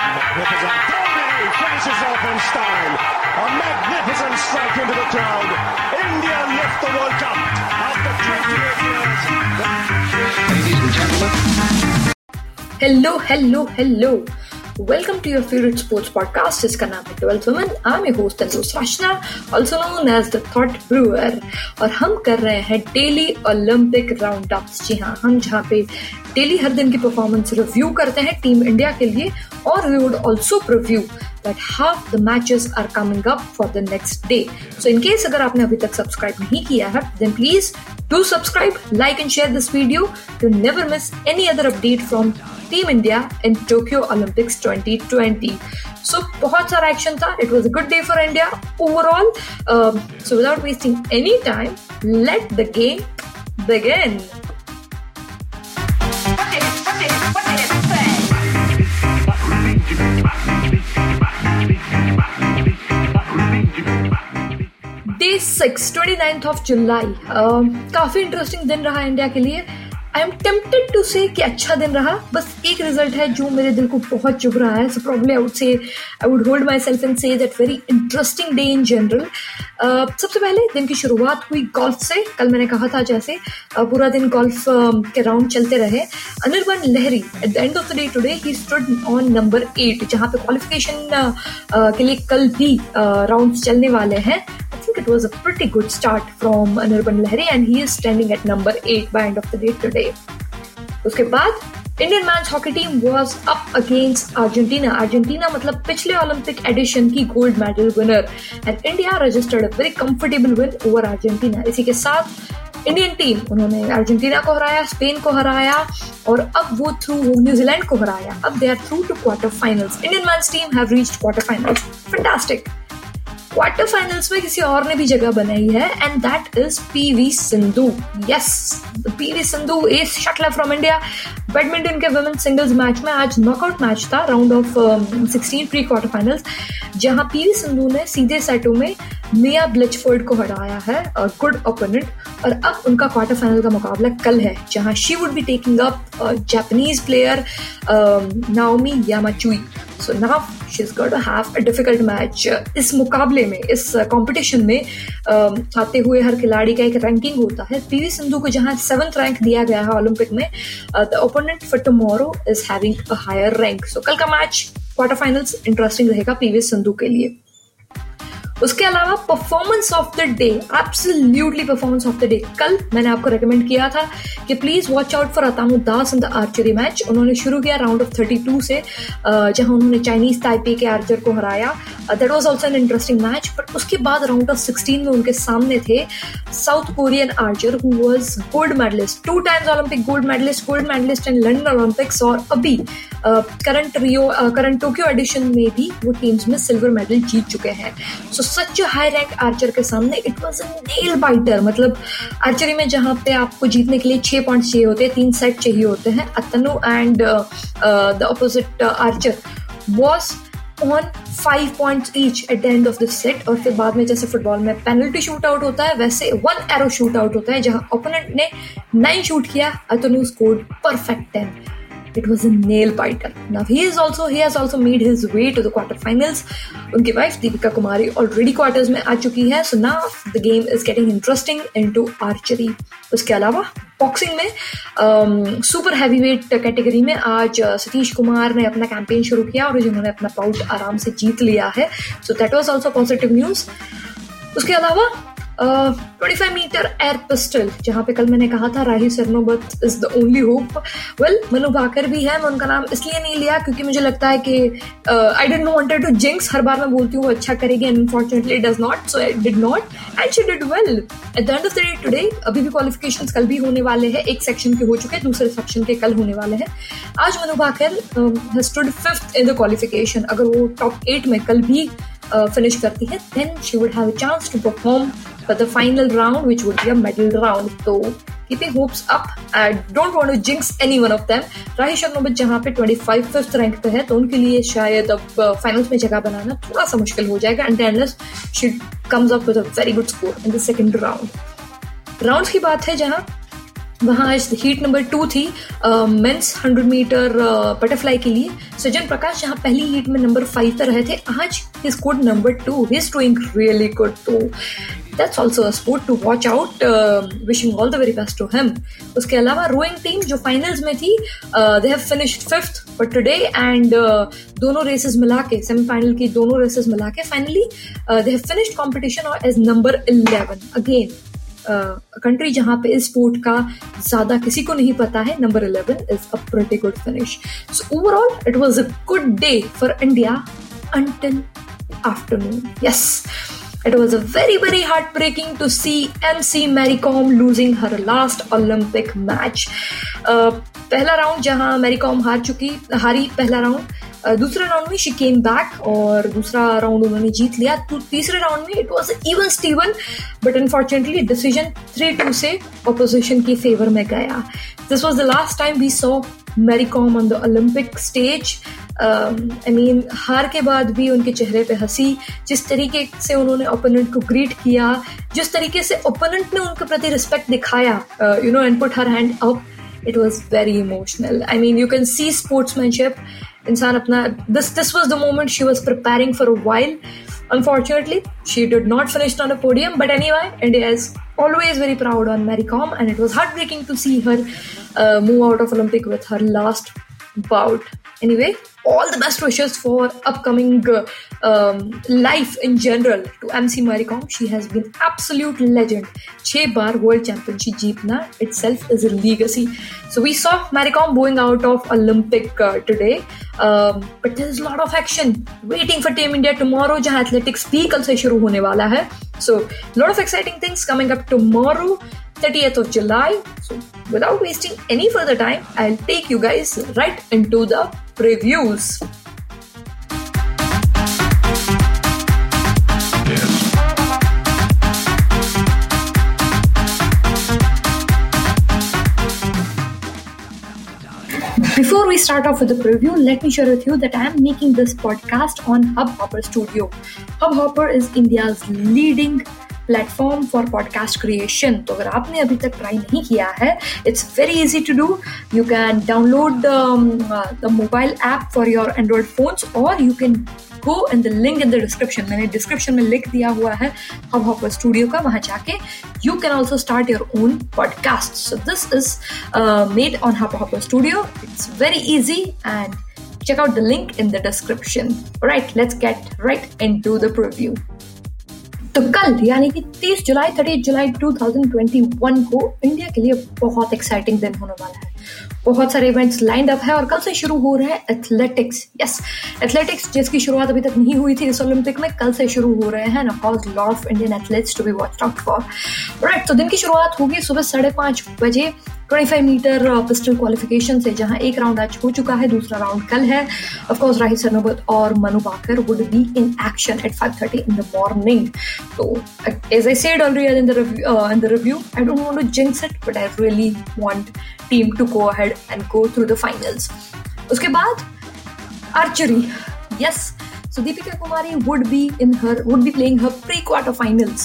Magnificent. Brody finishes off in style. A magnificent strike into the crowd. India lift the World Cup after 28 years. Ladies and gentlemen. Hello, hello, hello. Welcome to your favorite sports podcast. जिसका नाम है twelfth woman. I am host अंजुस Rachna also known as the thought brewer और हम कर रहे हैं daily Olympic round ups जी हाँ हम जहाँ पे डेली हर दिन की परफॉर्मेंस रिव्यू करते हैं टीम इंडिया के लिए। और we would also preview that half the matches are coming up for the next day. So, in case if you haven't subscribed yet, then please do subscribe, like, and share this video to never miss any other update from Team India in Tokyo Olympics 2020. So, बहुत सारा action था. It was a good day for India overall. Um, so, without wasting any time, let the game begin. 26 29th of July काफ़ी interesting दिन रहा India के लिए। I am tempted to से कि अच्छा दिन रहा। बस एक रिज़ल्ट है जो मेरे दिल को बहुत चुभ रहा है। सो problem I would say I would hold myself and say that very interesting day in general सबसे पहले दिन की शुरुआत हुई गोल्फ से। कल मैंने कहा था जैसे uh, पूरा दिन गोल्फ uh, के राउंड चलते रहे। Anirban Lahiri at the end of the day today he stood on number eight जहाँ पे क्वालिफिकेशन uh, के लिए कल भी राउंड uh, चलने वाले हैं। It was a pretty good start from Anirban Lahiri and he is standing at number 8 by end of the day today. उसके बाद Indian match hockey team was up against Argentina Argentina मतलब पिछले Olympic edition की gold medal winner and India registered very comfortable win over Argentina इसी के साथ Indian team उन्होंने Argentina को हराया स्पेन को हराया, और अब वो थ्रू वो न्यूजीलैंड को हराया। अब they are through to quarterfinals Indian match team have reached quarterfinals fantastic quarterfinals में किसी और ने भी जगह बनाई है and that is P V Sindhu yes P V Sindhu is shuttle from India badminton के वुमेन सिंगल्स मैच में आज नॉकआउट मैच था round of sixteen pre quarterfinals जहाँ पी वी सिंधु ने सीधे सेटों में मिया ब्लिचफोर्ड को हराया है और गुड ओपोनेंट और अब उनका क्वार्टर फाइनल का मुकाबला कल है, जहाँ she would be taking up Japanese player Naomi Yamaguchi so now she is got have a difficult match इस मुकाबले में, इस कंपटीशन में आते हुए हर खिलाड़ी का एक रैंकिंग होता है। पीवी सिंधु को जहाँ सेवंथ रैंक दिया गया है ओलंपिक में the opponent for tomorrow is having a higher rank so कल का मैच क्वार्टर फाइनल्स इंटरेस्टिंग रहेगा पीवी सिंधु के लिए। उसके अलावा performance of the day absolutely performance of the day कल मैंने आपको रेकमेंड किया था कि please watch out for Atanu Das in the archery match उन्होंने शुरू किया राउंड ऑफ़ 32 से जहाँ उन्होंने चाइनीज़ ताइपे के आर्चर को हराया। That was also an interesting match but उसके बाद राउंड ऑफ़ 16 में उनके सामने थे South Korean archer who was gold medalist two times Olympic gold medalist gold medalist in London Olympics और अभी current Rio current Tokyo edition में भी वो टीम्स में सिल्वर मेडल जीत चुके हैं। So such high rank archer के सामने it was a nail biter मतलब आर्चरी में जहाँ पे आपको जीतने के लिए छह पॉइंट चाहिए होते हैं, तीन सेट चाहिए होते हैं, Atanu and the opposite archer was on five point each at the end of this set और फिर बाद में जैसे फुटबॉल में पेनल्टी शूट आउट होता है, वैसे वन एरो शूट आउट होता है, जहाँ ओपोनेंट ने नाइन शूट किया, Atanu scored perfect ten it was a nail biter. Now, he is also, he has also made his way to the quarterfinals. उनकी wife Deepika Kumari already quarters में आ चुकी है so now the game is getting interesting into archery उसके अलावा boxing में super heavy weight category में आज सतीश कुमार ने अपना कैंपेन शुरू किया और जिन्होंने अपना पाउट आराम से जीत लिया है so that was also positive news उसके अलावा twenty five meter air pistol जहाँ पे कल मैंने कहा था, Rahi Sarnobat is the only hope well Manu Bhaker भी है, मैं उनका नाम इसलिए नहीं लिया क्योंकि मुझे लगता है कि I didn't know wanted to jinx हर बार मैं बोलती हूँ, वो अच्छा करेगी and unfortunately does not so I did not and she did well at the end of the day today अभी भी क्वालिफिकेशन कल भी होने वाले हैं, एक सेक्शन के हो चुके हैं, दूसरे सेक्शन के कल होने वाले हैं. आज Manu Bhaker stood fifth in the qualification अगर वो टॉप एट में कल भी फिनिश करती है then she would have a chance to perform for the final round, which would be a medal round. So keeping hopes up. I don't want to jinx any one of them. Rahi Sarnobat जहाँ पे 25 fifth rank पे है तो उनके लिए शायद अब finals में जगह बनाना थोड़ा सा मुश्किल हो जाएगा and unless she comes up with a very good score in the second round rounds की बात है जहाँ वहाँ हीट नंबर टू थी मेंस हंड्रेड मीटर बटरफ्लाई के लिए सजन प्रकाश जहाँ पहली हीट में नंबर फाइव पर रहे थे आज ही number two he doing really good तो that's also sport to watch out wishing all the very best to him उसके अलावा रोइंग टीम जो फाइनल्स में थी they have finished fifth for today and दोनों रेसेस मिला के सेमीफाइनल की दोनों रेसेस मिला के finally they have finished competition as number eleven again country जहाँ पे इस स्पोर्ट का ज़्यादा किसी को नहीं पता है number eleven is a pretty good finish so overall it was a good day for India until afternoon. Yes, it was a very, very heartbreaking to see MC Maricom losing her last Olympic match. Uh, पहला round जहाँ Mary Kom हार चुकी हारी पहला round दूसरे round में she came back और दूसरा राउंड उन्होंने जीत लिया। तो तीसरे राउंड में it was even steven but unfortunately decision three two से ऑपोजिशन की फेवर में गया। This was the last time we saw Mary Kom on the Olympic stage I mean हार के बाद भी उनके चेहरे पे हँसी जिस तरीके से उन्होंने ओपोनेंट को ग्रीट किया जिस तरीके से ओपोनेंट ने उनके प्रति रिस्पेक्ट दिखाया you know and put her hand up it was very emotional. I mean, you can see sportsmanship इंसान अपना this this was the moment she was preparing for a while unfortunately she did not finish on a podium but anyway india is always very proud on mary com and it was heartbreaking to see her uh, move out of olympic with her last bout anyway all the best wishes for upcoming uh, um, life in general to MC Maricom. She has been absolute legend. Che bar world championship jeepna itself is a legacy. So we saw Maricom going out of Olympic uh, today. Um, but there's a lot of action waiting for Team India tomorrow जहाँ athletics भी कल से शुरू होने वाला है. So lot of exciting things coming up tomorrow. 30th of July. So, without wasting any further time, I'll take you guys right into the previews. Before we start off with the preview, let me share with you that I am making this podcast on Hubhopper Studio. Hubhopper is India's leading platform for podcast creation तो अगर आपने अभी तक try नहीं किया है it's very easy to do you can download the mobile app for your Android phones और you can go in the link in the description मैंने डिस्क्रिप्शन में लिख दिया हुआ है हब हॉपर स्टूडियो का वहाँ जाके you can also start your own podcast so this is made on Hubhopper studio it's very easy and check out the link in the description. Alright, let's get right into the preview. तो कल, यानी कि 30 जुलाई 30 जुलाई 2021 को India के लिए बहुत exciting दिन होने वाला है। बहुत सारे इवेंट्स लाइंड अप है और कल से शुरू हो रहे हैं एथलेटिक्स यस एथलेटिक्स जिसकी शुरुआत अभी तक नहीं हुई थी इस ओलंपिक में, कल से शुरू हो रहे हैं। Cause lot of Indian athletes to be watch out for right तो दिन की शुरुआत होगी सुबह साढ़े पाँच बजे। 25 मीटर पिस्टल क्वालिफिकेशन से जहाँ एक राउंड आज हो चुका है, दूसरा राउंड कल है। ऑफ़ कोर्स राहित सरनोबत और Manu Bhaker would be in action at 5:30 in the morning तो as I said already in the in the review I don't want to jinx it but I really want team to go ahead and go through the finals उसके बाद archery yes So Deepika Kumari would be in her, would be playing her pre-quarter finals.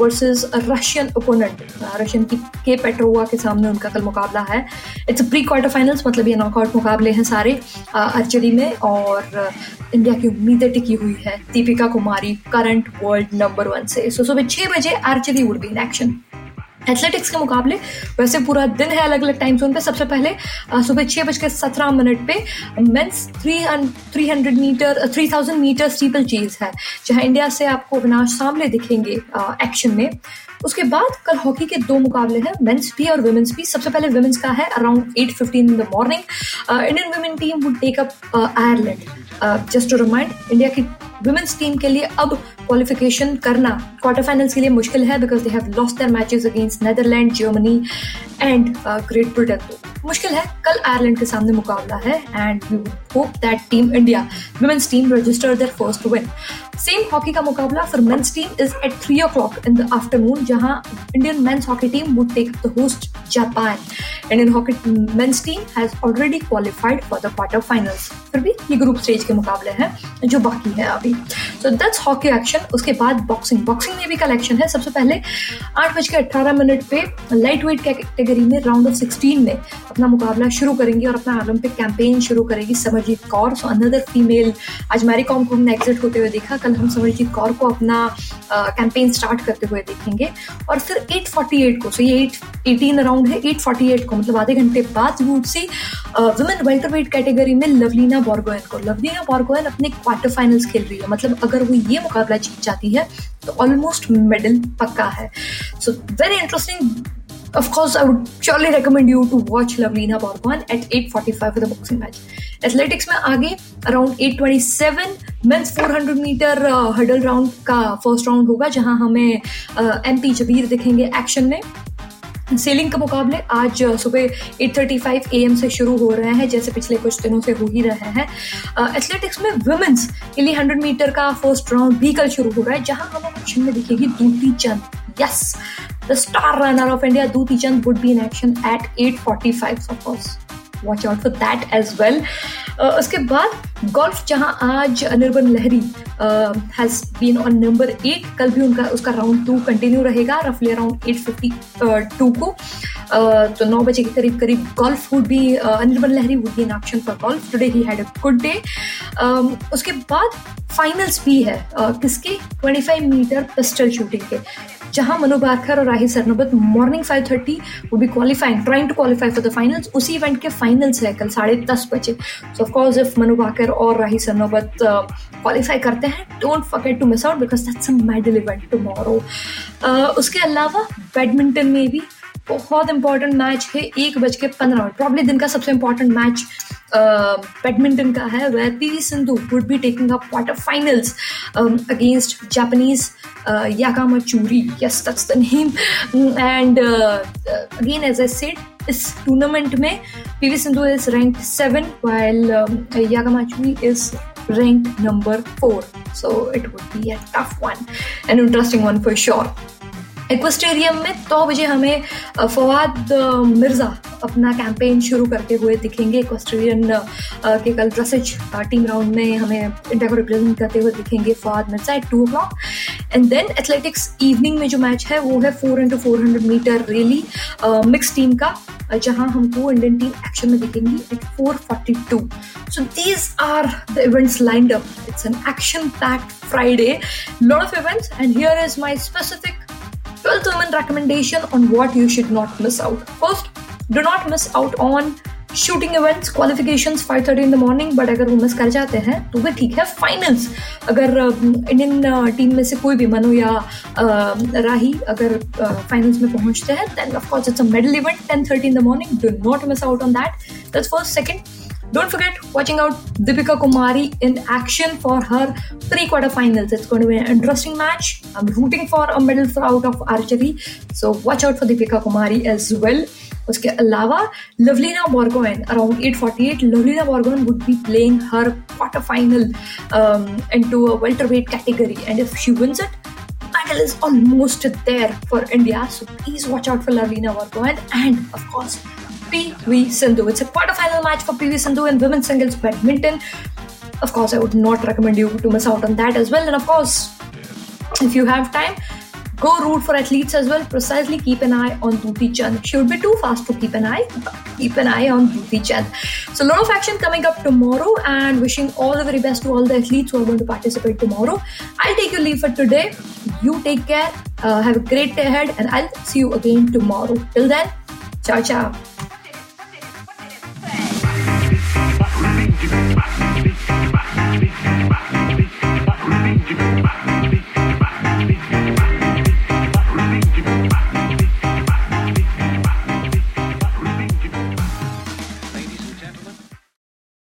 Versus Russian opponent Russian की के Petrova के सामने उनका कल मुकाबला है। इट्स प्री क्वार्टर फाइनल्स मतलब ये नॉकआउट मुकाबले हैं सारे आर्चरी में और इंडिया की उम्मीदें टिकी हुई है। Deepika Kumari current world number one से। सो सुबह छह बजे archery would be in action athletics के मुकाबले वैसे पूरा दिन है अलग अलग टाइम जोन पे। सबसे पहले सुबह छह बज के सत्रह मिनट पे men's three three hundred metre three thousand metre steeplechase है, जहाँ इंडिया से आपको अविनाश सामने दिखेंगे एक्शन में। उसके बाद कल हॉकी के दो मुकाबले हैं मेंस भी और वुमेन्स भी। सबसे पहले वुमेन्स का है around eight fifteen in the morning Indian women team would take up Ireland just to remind India की वुमेन्स टीम के लिए अब क्वालिफिकेशन करना क्वार्टर फाइनल्स के लिए मुश्किल है because they have lost their matches against Netherland Germany and Great Britain मुश्किल है, कल आयरलैंड के सामने मुकाबला है and we hope that team India women's team register their first win same hockey का मुकाबला for men's team is at three o'clock in the afternoon जहाँ Indian men's hockey team would take the host Japan Indian hockey men's team has already qualified for the quarter finals फिर भी ये group stage के मुकाबले हैं, जो बाकी है अभी। सो दैट्स हॉकी एक्शन उसके बाद बॉक्सिंग बॉक्सिंग में भी कल एक्शन है। सबसे पहले आठ बज के अट्ठारह मिनट पे लाइट वेट कैटेगरी में राउंड ऑफ़ सिक्सटीन में अपना मुकाबला शुरू करेंगी और अपना ओलंपिक कैंपेन शुरू करेगी Samarjit Kaur so another female आज मैरी कॉम को हमने एग्जिट होते हुए देखा। कल हम समरजीत कौर को अपना कैंपेन स्टार्ट करते हुए देखेंगे। और फिर 848 को सो ये 8 18 अराउंड है 848 को मतलब आधे घंटे बाद would see women welterweight category में लवलीना बॉर्गोयन को। लवलीना बॉर्गोयन अपने क्वार्टर फाइनल्स खेल रही है। मतलब अगर वो ये मुकाबला जीत जाती है तो ऑलमोस्ट मेडल पक्का है। So very interesting of course, I would surely recommend you to watch Lavlina Borban at 8:45 for the boxing match. Athletics में आगे around 8:27 men's 400 metre hurdle round का फ़र्स्ट राउंड होगा जहाँ हमें एम पी जबीर दिखेंगे action में सेलिंग के मुकाबले आज सुबह 8:35 एएम से शुरू हो रहे हैं जैसे पिछले कुछ दिनों से हो ही रहे हैं एथलेटिक्स में वुमेन्स के लिए 100 मीटर का फ़र्स्ट राउंड भी कल शुरू हो रहा है जहाँ हमें एक्शन में दिखेगी Dutee Chand yes the star runner of India, Duti Chand, would be in action at 8:45 Of course, watch out for that as well. Uh, उसके बाद गोल्फ जहाँ आज Anirban Lahiri has been on number eight कल भी उनका उसका round two continue रहेगा रफली अराउंड एट फिफ्टी टू को uh, तो नौ बजे के करीब करीब गोल्फ वुड भी Anirban Lahiri would be in action for golf today he had a good day उसके बाद फाइनल्स भी है किसके? 25 मीटर पिस्टल शूटिंग के, जहाँ मनु बारकर और राही सरनोबत मॉर्निंग 5:30 वो भी qualifying trying to qualify for the finals उसी इवेंट के फाइनल्स है कल साढ़े दस बजे. So of course if Manu Bhaker और राही सरनोबत क्वालिफाई करते हैं don't forget to miss out because that's a medal event tomorrow उसके अलावा बैडमिंटन में भी बहुत इंपॉर्टेंट मैच है एक बज के पंद्रह मिनट प्रॉब्ली दिन का सबसे इंपॉर्टेंट मैच बैडमिंटन का है वह P V Sindhu would be taking up quarter finals against Japanese याकामा चूरी yes that's the name and again as I said इस टूर्नामेंट में P V Sindhu is rank seven while याकामा चूरी is ranked number four. So it would be a tough one, an interesting one for sure. Equestrian में तो बजे हमें फवाद मिर्ज़ा अपना campaign शुरू करते हुए दिखेंगे। एक्वेस्टेरियन के कल ड्रसेज टीम राउंड में हमें इंडिया को रिप्रेजेंट करते हुए दिखेंगे Fouaad Mirza at two o'clock and then athletics evening में जो मैच है, वो है four into four hundred metre relay mix team का, जहाँ हमको इंडियन टीम एक्शन में दिखेंगी at four forty two so these are the events lined up it's an action packed Friday lot of events and here is my specific 12th women recommendation on what you should not miss out. First, do not miss out on shooting events qualifications five thirty in the morning but अगर वो miss कर जाते हैं तो भी ठीक है finals अगर इंडियन टीम में से कोई भी मनु या राही अगर फाइनल्स में पहुँचते हैं then of course it's a medal event ten thirty in the morning do not miss out on that that's first second Don't forget watching out Deepika Kumari in action for her pre-quarterfinals. It's going to be an interesting match. I'm rooting for a medal for out of archery, so watch out for Deepika Kumari as well. उसके अलावा Lovlina Borgohain around 848 Lovlina Borgohain would be playing her quarter final um, into a welterweight category and if she wins it medal is almost there for India so please watch out for Lavina Bhargavan and of course PV Sindhu. It's a quarterfinal match for PV Sindhu in women's singles badminton. Of course, I would not recommend you to miss out on that as well. And of course, if you have time, go root for athletes as well. Precisely keep an eye on Duti Chand. She would be too fast to keep an eye. Keep an eye on Duti Chand. So a lot of action coming up tomorrow and wishing all the very best to all the athletes who are going to participate tomorrow. I'll take your leave for today. You take care. Uh, have a great day ahead and I'll see you again tomorrow. Till then, ciao ciao.